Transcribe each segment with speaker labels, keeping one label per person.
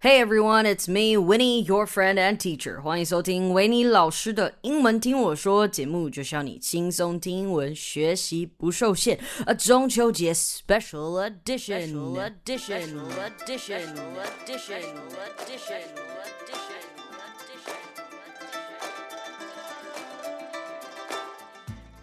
Speaker 1: Hey everyone, it's me, Winnie, your friend and teacher. 欢迎收听维尼老师的英文听我说节目，就是要你轻松听英文，学习不受限。A 中秋节 special edition. Special edition. Edition.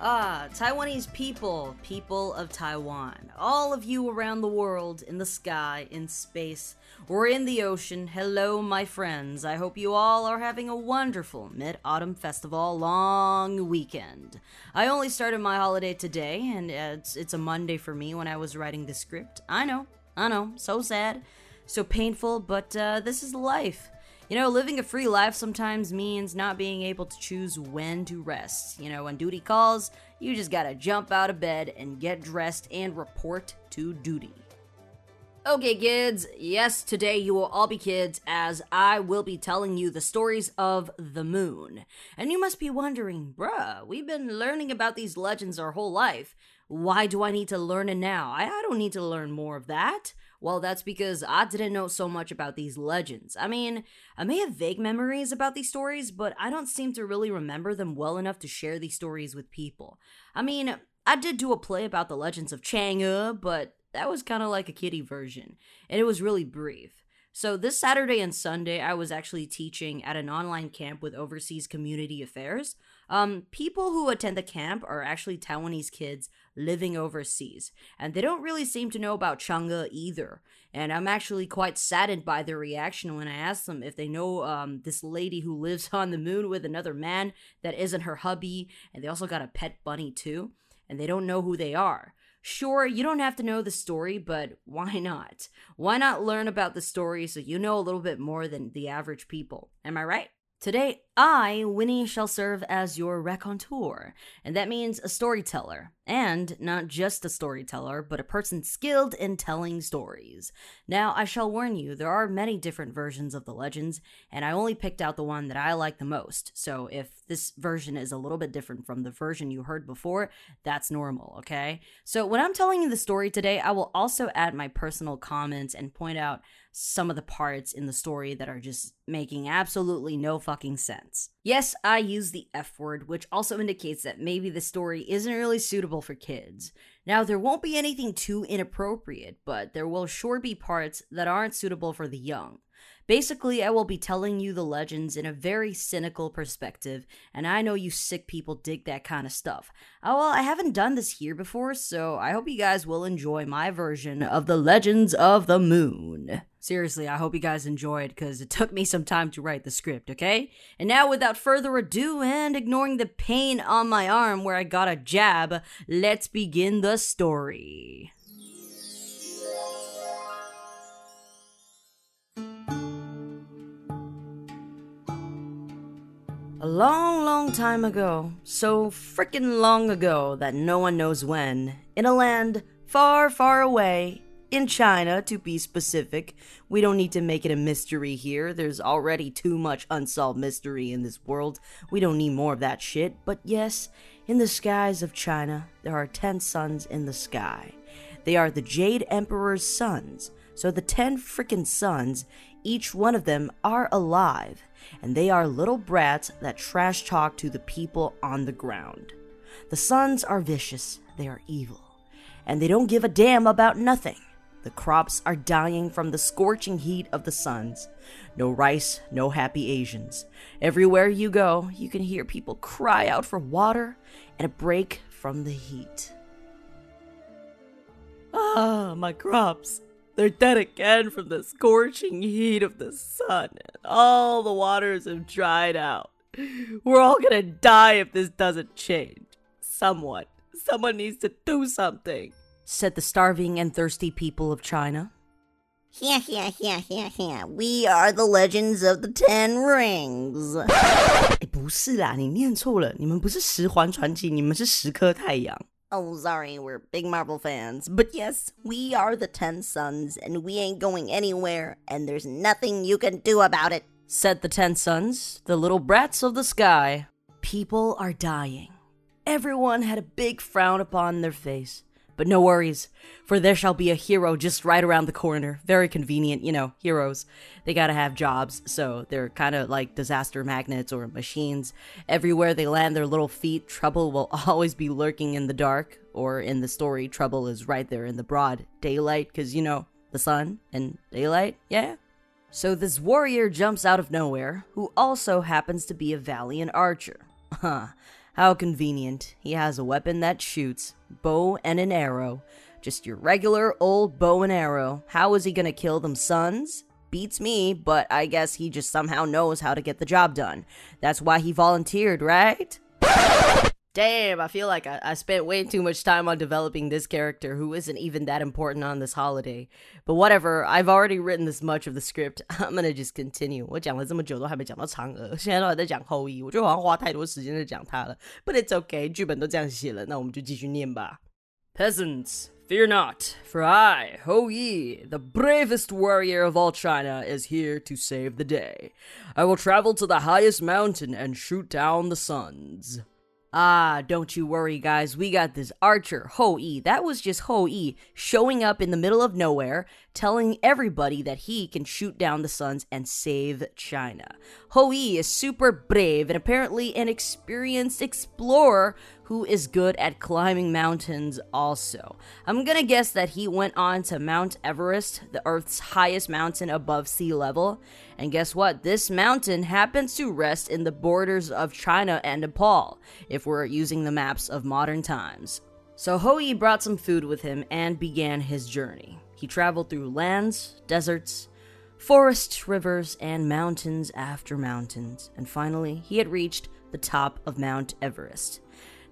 Speaker 1: Ah, Taiwanese people, people of Taiwan, all of you around the world, in the sky, in space, or in the ocean, hello, my friends. I hope you all are having a wonderful Mid Autumn Festival long weekend. I only started my holiday today, and it's, it's a Monday for me when I was writing the script. I know, I know, so sad, so painful, but uh, this is life. You know, living a free life sometimes means not being able to choose when to rest. You know, when duty calls, you just gotta jump out of bed and get dressed and report to duty. Okay, kids, yes, today you will all be kids as I will be telling you the stories of the moon. And you must be wondering, bruh, we've been learning about these legends our whole life. Why do I need to learn it now? I, I don't need to learn more of that. Well, that's because I didn't know so much about these legends. I mean, I may have vague memories about these stories, but I don't seem to really remember them well enough to share these stories with people. I mean, I did do a play about the legends of Chang'e, but that was kind of like a kiddie version, and it was really brief. So, this Saturday and Sunday, I was actually teaching at an online camp with Overseas Community Affairs. Um, people who attend the camp are actually Taiwanese kids living overseas, and they don't really seem to know about Chang'e either. And I'm actually quite saddened by their reaction when I ask them if they know um, this lady who lives on the moon with another man that isn't her hubby, and they also got a pet bunny too, and they don't know who they are. Sure, you don't have to know the story, but why not? Why not learn about the story so you know a little bit more than the average people? Am I right? Today, I, Winnie, shall serve as your raconteur, and that means a storyteller. And not just a storyteller, but a person skilled in telling stories. Now, I shall warn you, there are many different versions of the legends, and I only picked out the one that I like the most. So if this version is a little bit different from the version you heard before, that's normal, okay? So when I'm telling you the story today, I will also add my personal comments and point out some of the parts in the story that are just making absolutely no fucking sense. Yes, I use the F word, which also indicates that maybe the story isn't really suitable for kids. Now, there won't be anything too inappropriate, but there will sure be parts that aren't suitable for the young. Basically, I will be telling you the legends in a very cynical perspective, and I know you sick people dig that kind of stuff. Oh, well, I haven't done this here before, so I hope you guys will enjoy my version of the Legends of the Moon. Seriously, I hope you guys enjoyed because it took me some time to write the script, okay? And now, without further ado, and ignoring the pain on my arm where I got a jab, let's begin the story. A long, long time ago, so frickin' long ago that no one knows when, in a land far, far away, in China to be specific, we don't need to make it a mystery here. There's already too much unsolved mystery in this world. We don't need more of that shit. But yes, in the skies of China, there are 10 suns in the sky. They are the Jade Emperor's sons. So the 10 frickin' suns, each one of them are alive and they are little brats that trash talk to the people on the ground. The suns are vicious, they are evil, and they don't give a damn about nothing. The crops are dying from the scorching heat of the suns. No rice, no happy Asians. Everywhere you go, you can hear people cry out for water and a break from the heat. Ah, my crops. They're dead again from the scorching heat of the sun, and all the waters have dried out. We're all gonna die if this doesn't change. Someone, someone needs to do something, said the starving and thirsty people of China.
Speaker 2: Yeah, yeah, yeah, yeah, yeah. We are the legends of the Ten Rings.
Speaker 1: 哎，不是啦，你念错了，你们不是十环传奇，你们是十颗太阳。
Speaker 2: Oh, sorry, we're big Marvel fans. But yes, we are the Ten Sons, and we ain't going anywhere, and there's nothing you can do about it.
Speaker 1: said the ten sons, the little brats of the sky. People are dying. Everyone had a big frown upon their face. But no worries, for there shall be a hero just right around the corner. Very convenient, you know, heroes. They gotta have jobs, so they're kind of like disaster magnets or machines. Everywhere they land their little feet, trouble will always be lurking in the dark, or in the story, trouble is right there in the broad daylight, because, you know, the sun and daylight, yeah? So this warrior jumps out of nowhere, who also happens to be a valiant archer. Huh. How convenient. He has a weapon that shoots, bow and an arrow. Just your regular old bow and arrow. How is he gonna kill them sons? Beats me, but I guess he just somehow knows how to get the job done. That's why he volunteered, right? damn, I feel like I, I spent way too much time on developing this character who isn't even that important on this holiday. But whatever, I've already written this much of the script. I'm gonna just continue. 我讲了这么久都还没讲到嫦娥，现在都还在讲后羿，我觉得好像花太多时间在讲他了。But it's okay，剧本都这样写了，那我们就继续念吧。Peasants, fear not, for I, Hou Yi, the bravest warrior of all China, is here to save the day. I will travel to the highest mountain and shoot down the suns. Ah, don't you worry, guys. We got this archer, Hou Yi. That was just Hou Yi showing up in the middle of nowhere, telling everybody that he can shoot down the suns and save China. Hou Yi is super brave and apparently an experienced explorer who is good at climbing mountains also. I'm gonna guess that he went on to Mount Everest, the Earth's highest mountain above sea level. And guess what? This mountain happens to rest in the borders of China and Nepal, if we're using the maps of modern times. So Hou Yi brought some food with him and began his journey. He traveled through lands, deserts, forests, rivers, and mountains after mountains, and finally he had reached the top of Mount Everest.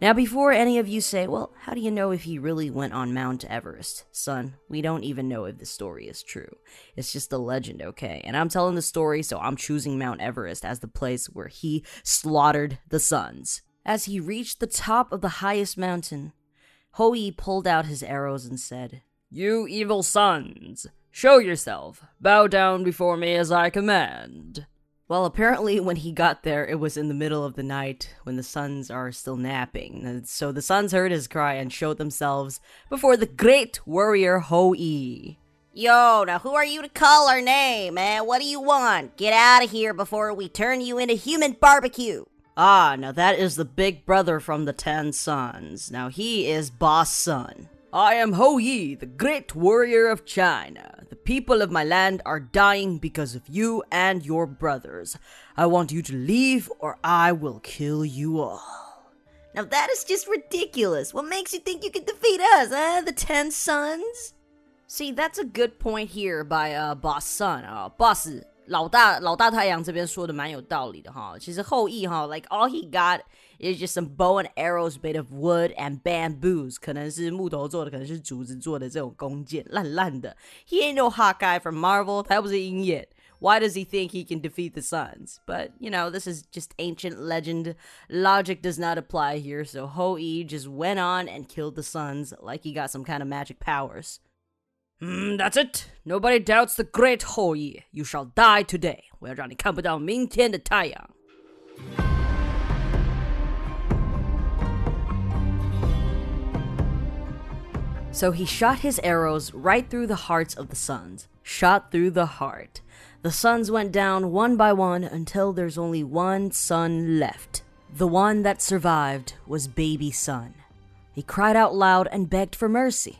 Speaker 1: Now, before any of you say, well, how do you know if he really went on Mount Everest? Son, we don't even know if the story is true. It's just a legend, okay? And I'm telling the story, so I'm choosing Mount Everest as the place where he slaughtered the suns. As he reached the top of the highest mountain, Hou Yi pulled out his arrows and said, You evil suns, show yourself, bow down before me as I command. Well, apparently, when he got there, it was in the middle of the night when the suns are still napping. So the suns heard his cry and showed themselves before the great warrior Hou Yi.
Speaker 2: Yo, now who are you to call our name, man? What do you want? Get out of here before we turn you into human barbecue.
Speaker 1: Ah, now that is the big brother from the Ten Sons. Now he is Boss Sun. I am Hou Yi, the great warrior of China. The people of my land are dying because of you and your brothers. I want you to leave or I will kill you all.
Speaker 2: Now that is just ridiculous. What makes you think you can defeat us, eh? The Ten Sons?
Speaker 1: See, that's a good point here by uh, Boss Sun, uh, Boss 老大老大太阳这边说的蛮有道理的哈。其实后羿哈，like all he got it's just some bow and arrows made of wood and bamboos，可能是木头做的，可能是竹子做的这种弓箭，烂烂的。He ain't no Hawkeye from Marvel，他又不是鹰眼。Why does he think he can defeat the Suns? But, you know, this is just ancient legend. Logic does not apply here, so Hou Yi just went on and killed the Suns like he got some kind of magic powers. Mm, that's it. Nobody doubts the great Hou Yi. You shall die today. 我要让你看不到明天的太阳。So he shot his arrows right through the hearts of the suns. Shot through the heart. The suns went down one by one until there's only one sun left. The one that survived was Baby Sun. He cried out loud and begged for mercy.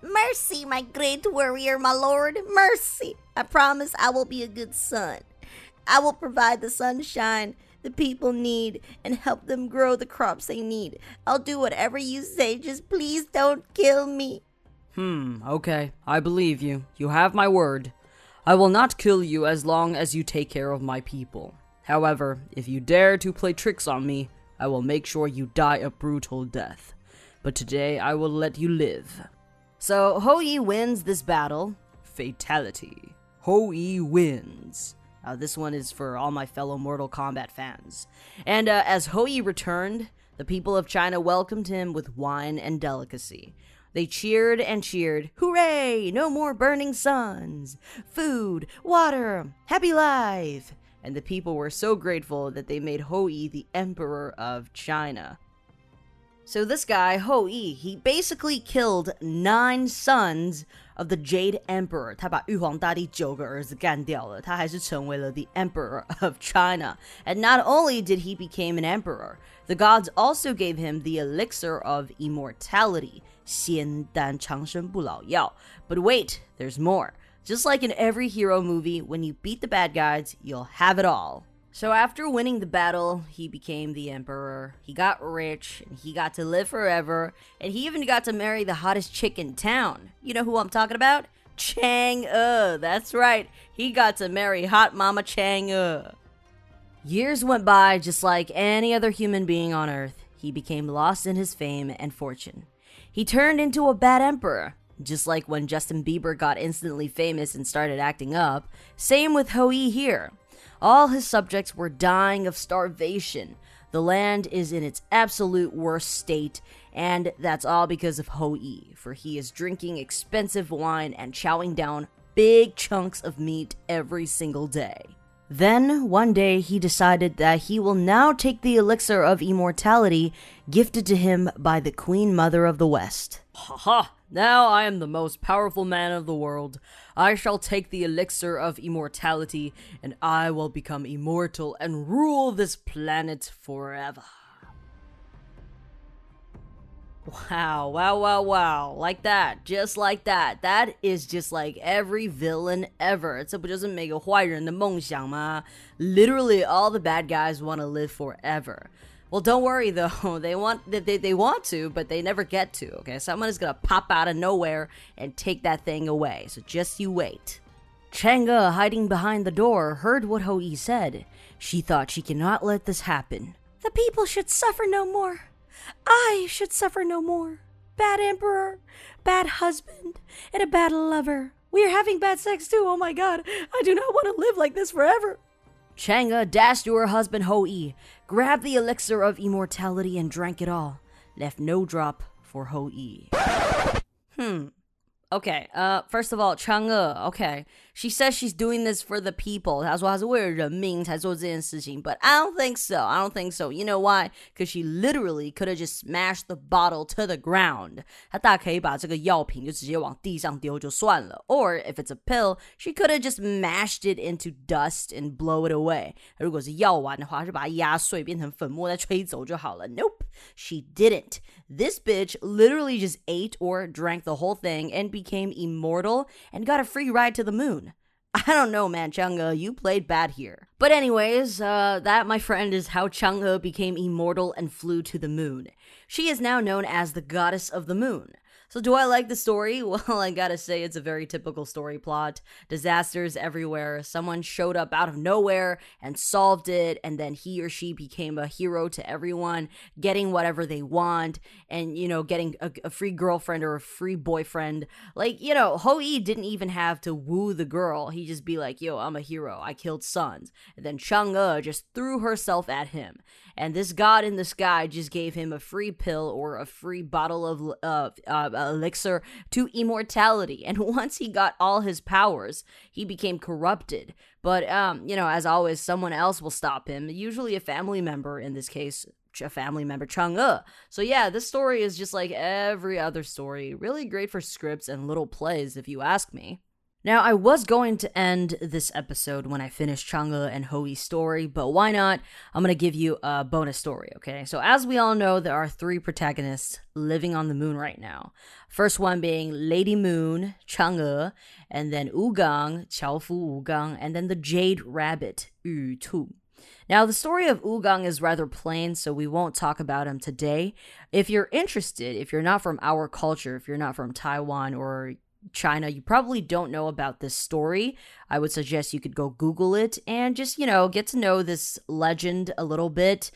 Speaker 2: Mercy, my great warrior, my lord, mercy. I promise I will be a good son. I will provide the sunshine the people need and help them grow the crops they need. I'll do whatever you say, just please don't kill me.
Speaker 1: Hmm, okay. I believe you. You have my word. I will not kill you as long as you take care of my people. However, if you dare to play tricks on me, I will make sure you die a brutal death. But today I will let you live. So Hou Yi wins this battle. Fatality. Hou Yi wins. Uh, this one is for all my fellow Mortal Kombat fans. And uh, as Hou Yi returned, the people of China welcomed him with wine and delicacy. They cheered and cheered, Hooray! No more burning suns! Food, water, happy life! And the people were so grateful that they made Hou Yi the Emperor of China. So this guy, Hou Yi, he basically killed nine sons of the Jade Emperor. 他把玉皇大帝九个儿子干掉了，他还是成为了 the Emperor of China. And not only did he become an emperor, the gods also gave him the elixir of immortality, But wait, there's more. Just like in every hero movie, when you beat the bad guys, you'll have it all. So after winning the battle, he became the emperor. He got rich and he got to live forever, and he even got to marry the hottest chick in town. You know who I'm talking about? Chang E. That's right. He got to marry hot mama Chang E. Years went by just like any other human being on earth. He became lost in his fame and fortune. He turned into a bad emperor, just like when Justin Bieber got instantly famous and started acting up. Same with Hou Yi here. All his subjects were dying of starvation. The land is in its absolute worst state, and that's all because of Hou Yi, for he is drinking expensive wine and chowing down big chunks of meat every single day. Then, one day, he decided that he will now take the elixir of immortality gifted to him by the Queen Mother of the West. Ha ha! Now I am the most powerful man of the world. I shall take the elixir of immortality, and I will become immortal and rule this planet forever. Wow, wow, wow, wow. Like that. Just like that. That is just like every villain ever. 这不就是每个坏人的梦想吗? Literally all the bad guys want to live forever. Well, don't worry though. They want they, they want to, but they never get to. Okay, someone is gonna pop out of nowhere and take that thing away. So just you wait. Chang E, hiding behind the door, heard what Hou Yi said. She thought she cannot let this happen.
Speaker 2: The people should suffer no more. I should suffer no more. Bad emperor, bad husband, and a bad lover. We are having bad sex too. Oh my god. I do not want to live like this forever.
Speaker 1: Chang E dashed to her husband Hou Yi, grabbed the elixir of immortality and drank it all, left no drop for Hou Yi. Hmm. Okay, uh, first of all, Chang E, okay, she says she's doing this for the people. But I don't think so. I don't think so. You know why? Because she literally could have just smashed the bottle to the ground. Or if it's a pill, she could have just mashed it into dust and blow it away. 如果是药丸的话，就把它压碎变成粉末再吹走就好了。Nope, she didn't. This bitch literally just ate or drank the whole thing and became immortal and got a free ride to the moon. I don't know, man, Chang'e, you played bad here. But anyways, uh, that, my friend, is how Chang'e became immortal and flew to the moon. She is now known as the goddess of the moon. So, do I like the story? Well, I gotta say, it's a very typical story plot. Disasters everywhere. Someone showed up out of nowhere and solved it, and then he or she became a hero to everyone, getting whatever they want, and, you know, getting a, a free girlfriend or a free boyfriend. Like, you know, Hou Yi didn't even have to woo the girl. He just be like, yo, I'm a hero. I killed sons. And then Chang'e just threw herself at him and this god in the sky just gave him a free pill or a free bottle of uh, uh, elixir to immortality. And once he got all his powers, he became corrupted. But um, you know, as always, someone else will stop him. Usually, a family member. In this case, a family member Chang'e. So yeah, this story is just like every other story. Really great for scripts and little plays, if you ask me. Now, I was going to end this episode when I finished Chang'e and Hou Yi's story, but why not? I'm going to give you a bonus story, okay? So, as we all know, there are three protagonists living on the moon right now. First one being Lady Moon, Chang'e, and then Wugang, Qiaofu Wugang, and then the Jade Rabbit, Yu Tu. Now, the story of Wugang is rather plain, so we won't talk about him today. If you're interested, if you're not from our culture, if you're not from Taiwan or China, you probably don't know about this story. I would suggest you could go Google it and just, you know, get to know this legend a little bit.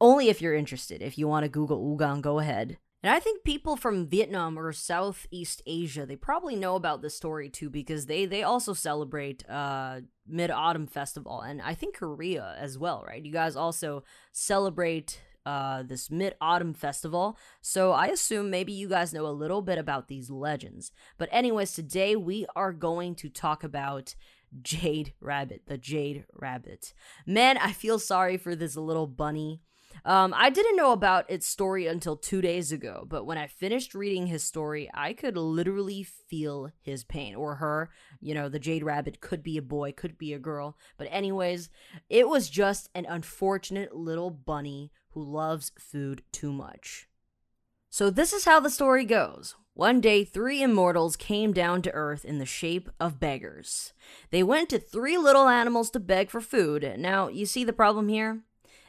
Speaker 1: Only if you're interested. If you want to Google Wugang, go ahead. And I think people from Vietnam or Southeast Asia, they probably know about this story too because they they also celebrate uh Mid Autumn Festival and I think Korea as well, right? You guys also celebrate uh, this Mid Autumn Festival. So I assume maybe you guys know a little bit about these legends. But, anyways, today we are going to talk about Jade Rabbit, the Jade Rabbit. Man, I feel sorry for this little bunny. Um, I didn't know about its story until two days ago, but when I finished reading his story, I could literally feel his pain or her. You know, the Jade Rabbit could be a boy, could be a girl. But, anyways, it was just an unfortunate little bunny who loves food too much. So, this is how the story goes. One day, three immortals came down to Earth in the shape of beggars. They went to three little animals to beg for food. Now, you see the problem here?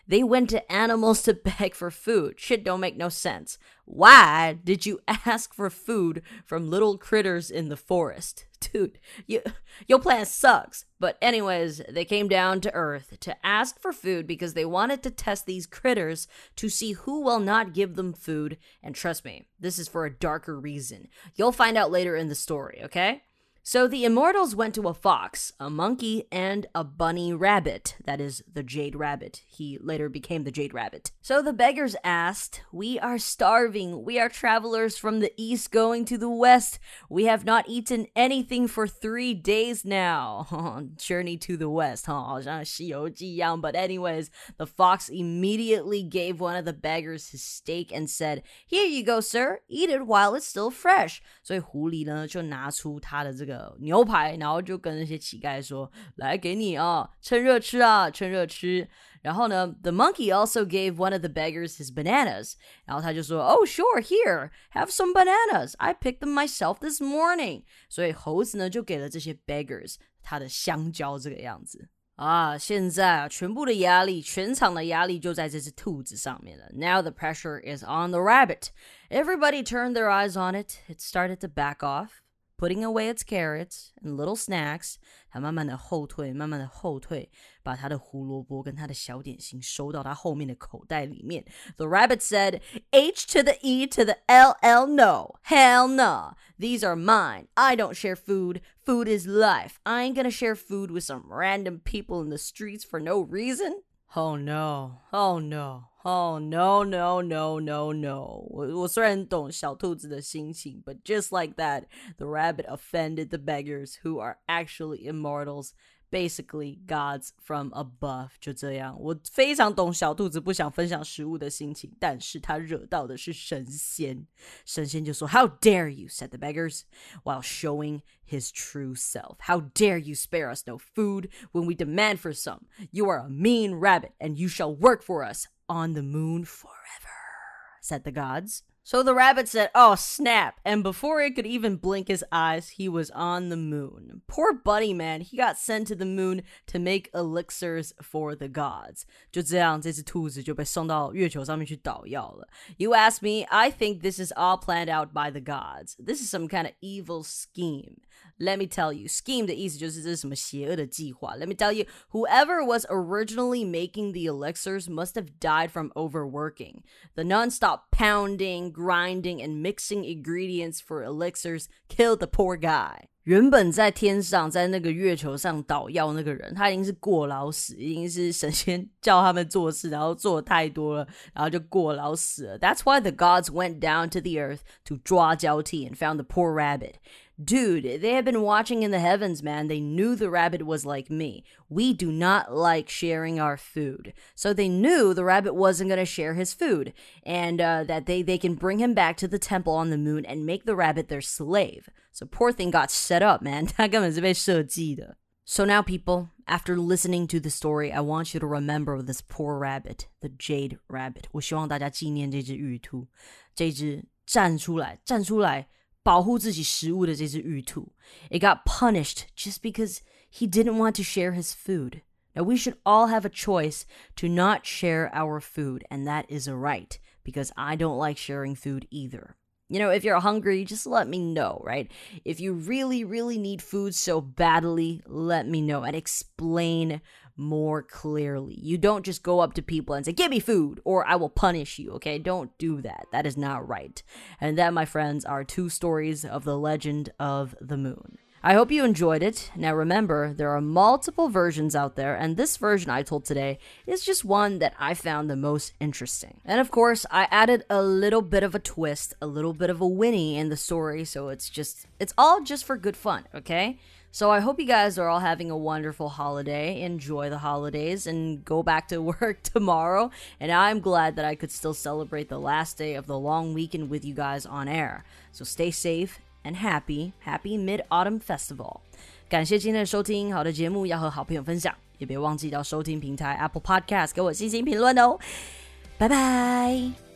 Speaker 1: They went to animals to beg for food. Shit don't make no sense. Why did you ask for food from little critters in the forest? Dude, you, your plan sucks. But, anyways, they came down to Earth to ask for food because they wanted to test these critters to see who will not give them food. And trust me, this is for a darker reason. You'll find out later in the story, okay? So the immortals went to a fox, a monkey, and a bunny rabbit. That is the Jade Rabbit. He later became the Jade Rabbit. So the beggars asked, We are starving. We are travelers from the east going to the west. We have not eaten anything for three days now. Journey to the west, huh? But anyways, the fox immediately gave one of the beggars his steak and said, Here you go, sir. Eat it while it's still fresh. 所以狐狸呢就拿出他的这个 牛排，然后就跟那些乞丐说：“来，给你啊，趁热吃啊，趁热吃。”然后呢，the monkey also gave one of the beggars his bananas，然后他就说：“Oh sure, here, have some bananas. I picked them myself this morning。”所以猴子呢就给了这些 beggars 他的香蕉这个样子。啊，现在啊，全部的压力，全场的压力就在这只兔子上面了。Now the pressure is on the rabbit. Everybody turned their eyes on it. It started to back off putting away its carrots and little snacks，它慢慢的后退，慢慢的后退，把它的胡萝卜跟它的小点心收到它后面的口袋里面。The rabbit said, "H to the E to the L L no, hell no. These are mine. I don't share food. Food is life. I ain't gonna share food with some random people in the streets for no reason." Oh no! Oh no! Oh no no no no no！我我虽然懂小兔子的心情，but just like that, the rabbit offended the beggars who are actually immortals basically gods from above，就这样。我非常懂小兔子不想分享食物的心情，但是他惹到的是神仙。神仙就说：“How dare you?” said the beggars, while showing his true self. How dare you spare us no food when we demand for some? You are a mean rabbit, and you shall work for us on the moon forever, said the gods. So the rabbit said, Oh, snap. And before it could even blink his eyes, he was on the moon. Poor Bunny Man, he got sent to the moon to make elixirs for the gods. You ask me, I think this is all planned out by the gods. This is some kind of evil scheme. Let me tell you, scheme 的意思就是这是什么邪恶的计划。Let me tell you, whoever was originally making the elixirs must have died from overworking. The non-stop pounding, grinding, and mixing ingredients for elixirs killed the poor guy. 原本在天上，在那个月球上捣药那个人，他已经是过劳死，已经是神仙叫他们做事，然后做太多了，然后就过劳死了。That's why the gods went down to the earth to 抓交替 and found the poor rabbit. Dude, they had been watching in the heavens, man. They knew the rabbit was like me. We do not like sharing our food. So they knew the rabbit wasn't going to share his food and uh, that they, they can bring him back to the temple on the moon and make the rabbit their slave. So poor thing got set up, man. So now, people, after listening to the story, I want you to remember this poor rabbit, the jade rabbit. 我希望大家纪念这只玉兔，这只站出来，站出来。 保护自己食物的这只玉兔. It got punished just because he didn't want to share his food. Now, we should all have a choice to not share our food, and that is a right, because I don't like sharing food either. You know, if you're hungry, just let me know, right? If you really, really need food so badly, let me know and explain more clearly. You don't just go up to people and say, Give me food, or I will punish you, okay? Don't do that. That is not right. And that, my friends, are two stories of the legend of the moon. I hope you enjoyed it. Now remember, there are multiple versions out there, and this version I told today is just one that I found the most interesting. And of course, I added a little bit of a twist, a little bit of a Winnie in the story, so it's just, it's all just for good fun, okay? So I hope you guys are all having a wonderful holiday. Enjoy the holidays and go back to work tomorrow. And I'm glad that I could still celebrate the last day of the long weekend with you guys on air. So stay safe and happy. Happy Mid Autumn Festival. 感谢今天的收听，好的节目要和好朋友分享，也别忘记到收听平台 Apple Podcast 给我星星评论哦。拜拜。